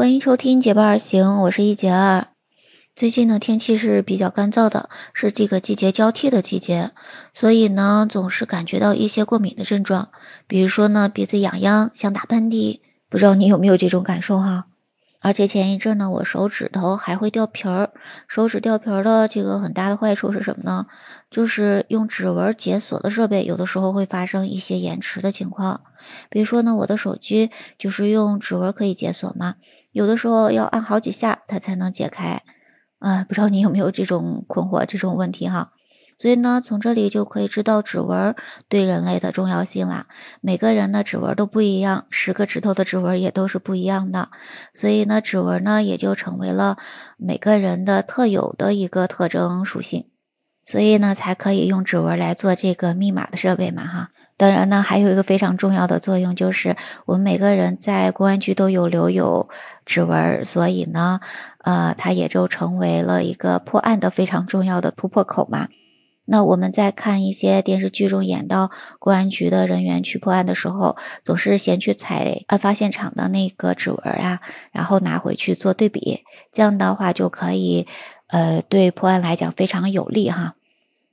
欢迎收听《结伴而行》，我是一杰二。最近呢，天气是比较干燥的，是这个季节交替的季节，所以呢，总是感觉到一些过敏的症状，比如说呢，鼻子痒痒，想打喷嚏，不知道你有没有这种感受哈？而且前一阵呢，我手指头还会掉皮儿。手指掉皮儿的这个很大的坏处是什么呢？就是用指纹解锁的设备，有的时候会发生一些延迟的情况。比如说呢，我的手机就是用指纹可以解锁嘛，有的时候要按好几下它才能解开。啊，不知道你有没有这种困惑、这种问题哈？所以呢，从这里就可以知道指纹对人类的重要性啦。每个人的指纹都不一样，十个指头的指纹也都是不一样的。所以呢，指纹呢也就成为了每个人的特有的一个特征属性。所以呢，才可以用指纹来做这个密码的设备嘛哈。当然呢，还有一个非常重要的作用，就是我们每个人在公安局都有留有指纹，所以呢，呃，它也就成为了一个破案的非常重要的突破口嘛。那我们在看一些电视剧中演到公安局的人员去破案的时候，总是先去采案发现场的那个指纹啊，然后拿回去做对比，这样的话就可以，呃，对破案来讲非常有利哈。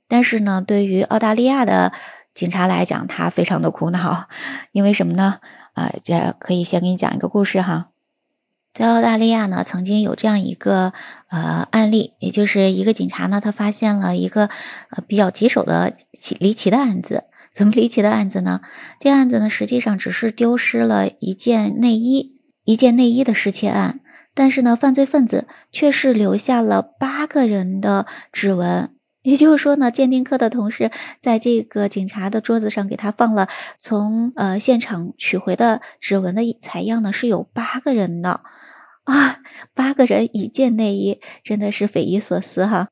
但是呢，对于澳大利亚的警察来讲，他非常的苦恼，因为什么呢？啊，这可以先给你讲一个故事哈。在澳大利亚呢，曾经有这样一个呃案例，也就是一个警察呢，他发现了一个呃比较棘手的奇离奇的案子。怎么离奇的案子呢？这案子呢，实际上只是丢失了一件内衣，一件内衣的失窃案。但是呢，犯罪分子却是留下了八个人的指纹。也就是说呢，鉴定科的同事在这个警察的桌子上给他放了从呃现场取回的指纹的采样呢，是有八个人的。啊，八个人一件内衣，真的是匪夷所思哈！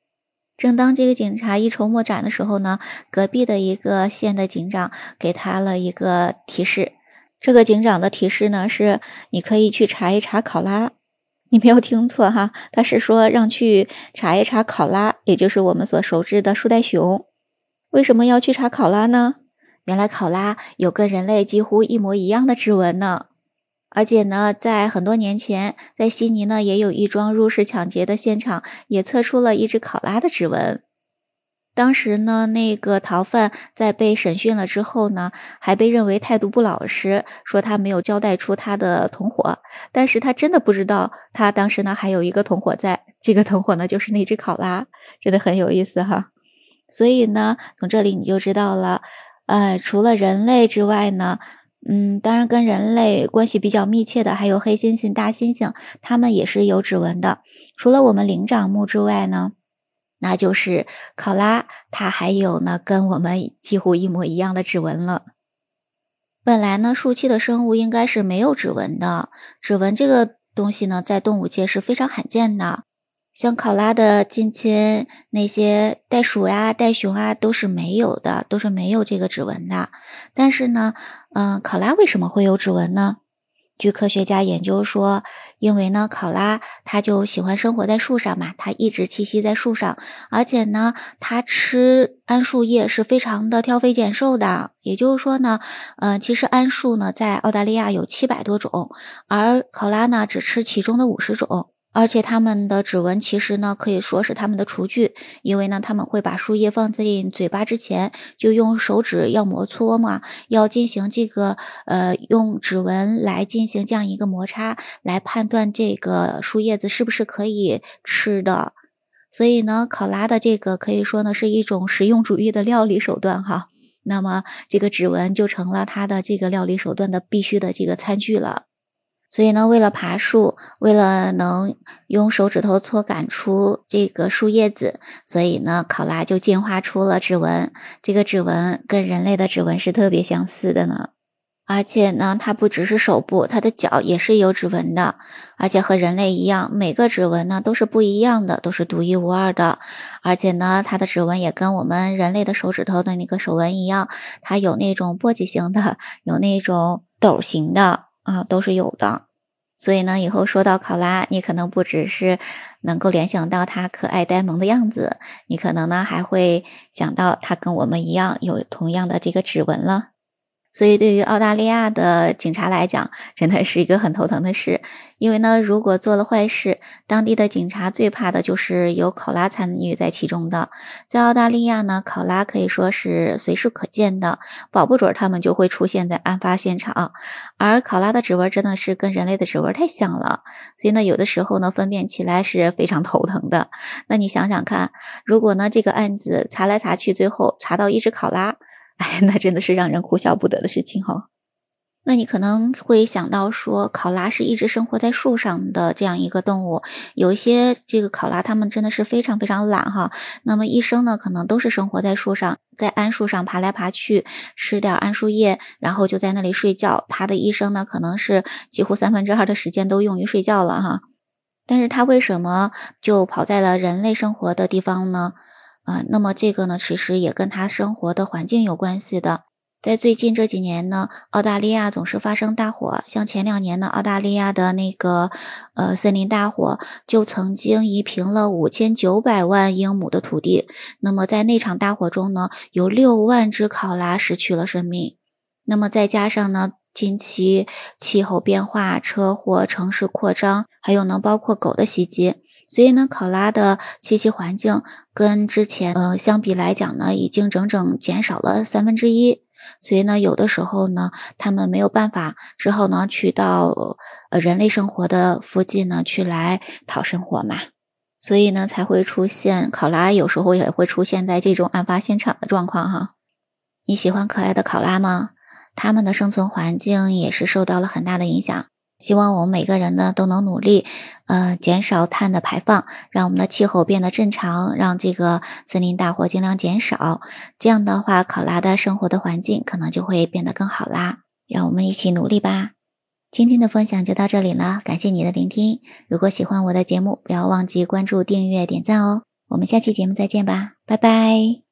正当这个警察一筹莫展的时候呢，隔壁的一个县的警长给他了一个提示。这个警长的提示呢是：你可以去查一查考拉。你没有听错哈，他是说让去查一查考拉，也就是我们所熟知的树袋熊。为什么要去查考拉呢？原来考拉有跟人类几乎一模一样的指纹呢。而且呢，在很多年前，在悉尼呢，也有一桩入室抢劫的现场，也测出了一只考拉的指纹。当时呢，那个逃犯在被审讯了之后呢，还被认为态度不老实，说他没有交代出他的同伙。但是他真的不知道，他当时呢还有一个同伙在，这个同伙呢就是那只考拉，真的很有意思哈。所以呢，从这里你就知道了，呃，除了人类之外呢。嗯，当然，跟人类关系比较密切的还有黑猩猩、大猩猩，它们也是有指纹的。除了我们灵长目之外呢，那就是考拉，它还有呢跟我们几乎一模一样的指纹了。本来呢，树栖的生物应该是没有指纹的，指纹这个东西呢，在动物界是非常罕见的。像考拉的近亲，那些袋鼠呀、袋熊啊，都是没有的，都是没有这个指纹的。但是呢，嗯，考拉为什么会有指纹呢？据科学家研究说，因为呢，考拉它就喜欢生活在树上嘛，它一直栖息在树上，而且呢，它吃桉树叶是非常的挑肥拣瘦的。也就是说呢，嗯，其实桉树呢，在澳大利亚有七百多种，而考拉呢，只吃其中的五十种。而且它们的指纹其实呢，可以说是它们的厨具，因为呢，他们会把树叶放进嘴巴之前，就用手指要摩搓嘛，要进行这个呃，用指纹来进行这样一个摩擦，来判断这个树叶子是不是可以吃的。所以呢，考拉的这个可以说呢是一种实用主义的料理手段哈。那么这个指纹就成了它的这个料理手段的必须的这个餐具了。所以呢，为了爬树，为了能用手指头搓赶出这个树叶子，所以呢，考拉就进化出了指纹。这个指纹跟人类的指纹是特别相似的呢。而且呢，它不只是手部，它的脚也是有指纹的。而且和人类一样，每个指纹呢都是不一样的，都是独一无二的。而且呢，它的指纹也跟我们人类的手指头的那个手纹一样，它有那种簸箕形的，有那种斗形的。啊，都是有的，所以呢，以后说到考拉，你可能不只是能够联想到它可爱呆萌的样子，你可能呢还会想到它跟我们一样有同样的这个指纹了。所以，对于澳大利亚的警察来讲，真的是一个很头疼的事。因为呢，如果做了坏事，当地的警察最怕的就是有考拉参与在其中的。在澳大利亚呢，考拉可以说是随处可见的，保不准他们就会出现在案发现场。而考拉的指纹真的是跟人类的指纹太像了，所以呢，有的时候呢，分辨起来是非常头疼的。那你想想看，如果呢，这个案子查来查去，最后查到一只考拉。哎，那真的是让人哭笑不得的事情哈。那你可能会想到说，考拉是一直生活在树上的这样一个动物。有一些这个考拉，它们真的是非常非常懒哈。那么一生呢，可能都是生活在树上，在桉树上爬来爬去，吃点桉树叶，然后就在那里睡觉。它的一生呢，可能是几乎三分之二的时间都用于睡觉了哈。但是它为什么就跑在了人类生活的地方呢？啊，那么这个呢，其实也跟它生活的环境有关系的。在最近这几年呢，澳大利亚总是发生大火，像前两年呢，澳大利亚的那个呃森林大火就曾经夷平了五千九百万英亩的土地。那么在那场大火中呢，有六万只考拉失去了生命。那么再加上呢，近期气候变化、车祸、城市扩张，还有呢，包括狗的袭击。所以呢，考拉的栖息环境跟之前呃相比来讲呢，已经整整减少了三分之一。所以呢，有的时候呢，他们没有办法，只好呢去到呃人类生活的附近呢去来讨生活嘛。所以呢，才会出现考拉有时候也会出现在这种案发现场的状况哈。你喜欢可爱的考拉吗？它们的生存环境也是受到了很大的影响。希望我们每个人呢都能努力，呃，减少碳的排放，让我们的气候变得正常，让这个森林大火尽量减少。这样的话，考拉的生活的环境可能就会变得更好啦。让我们一起努力吧！今天的分享就到这里了，感谢你的聆听。如果喜欢我的节目，不要忘记关注、订阅、点赞哦。我们下期节目再见吧，拜拜。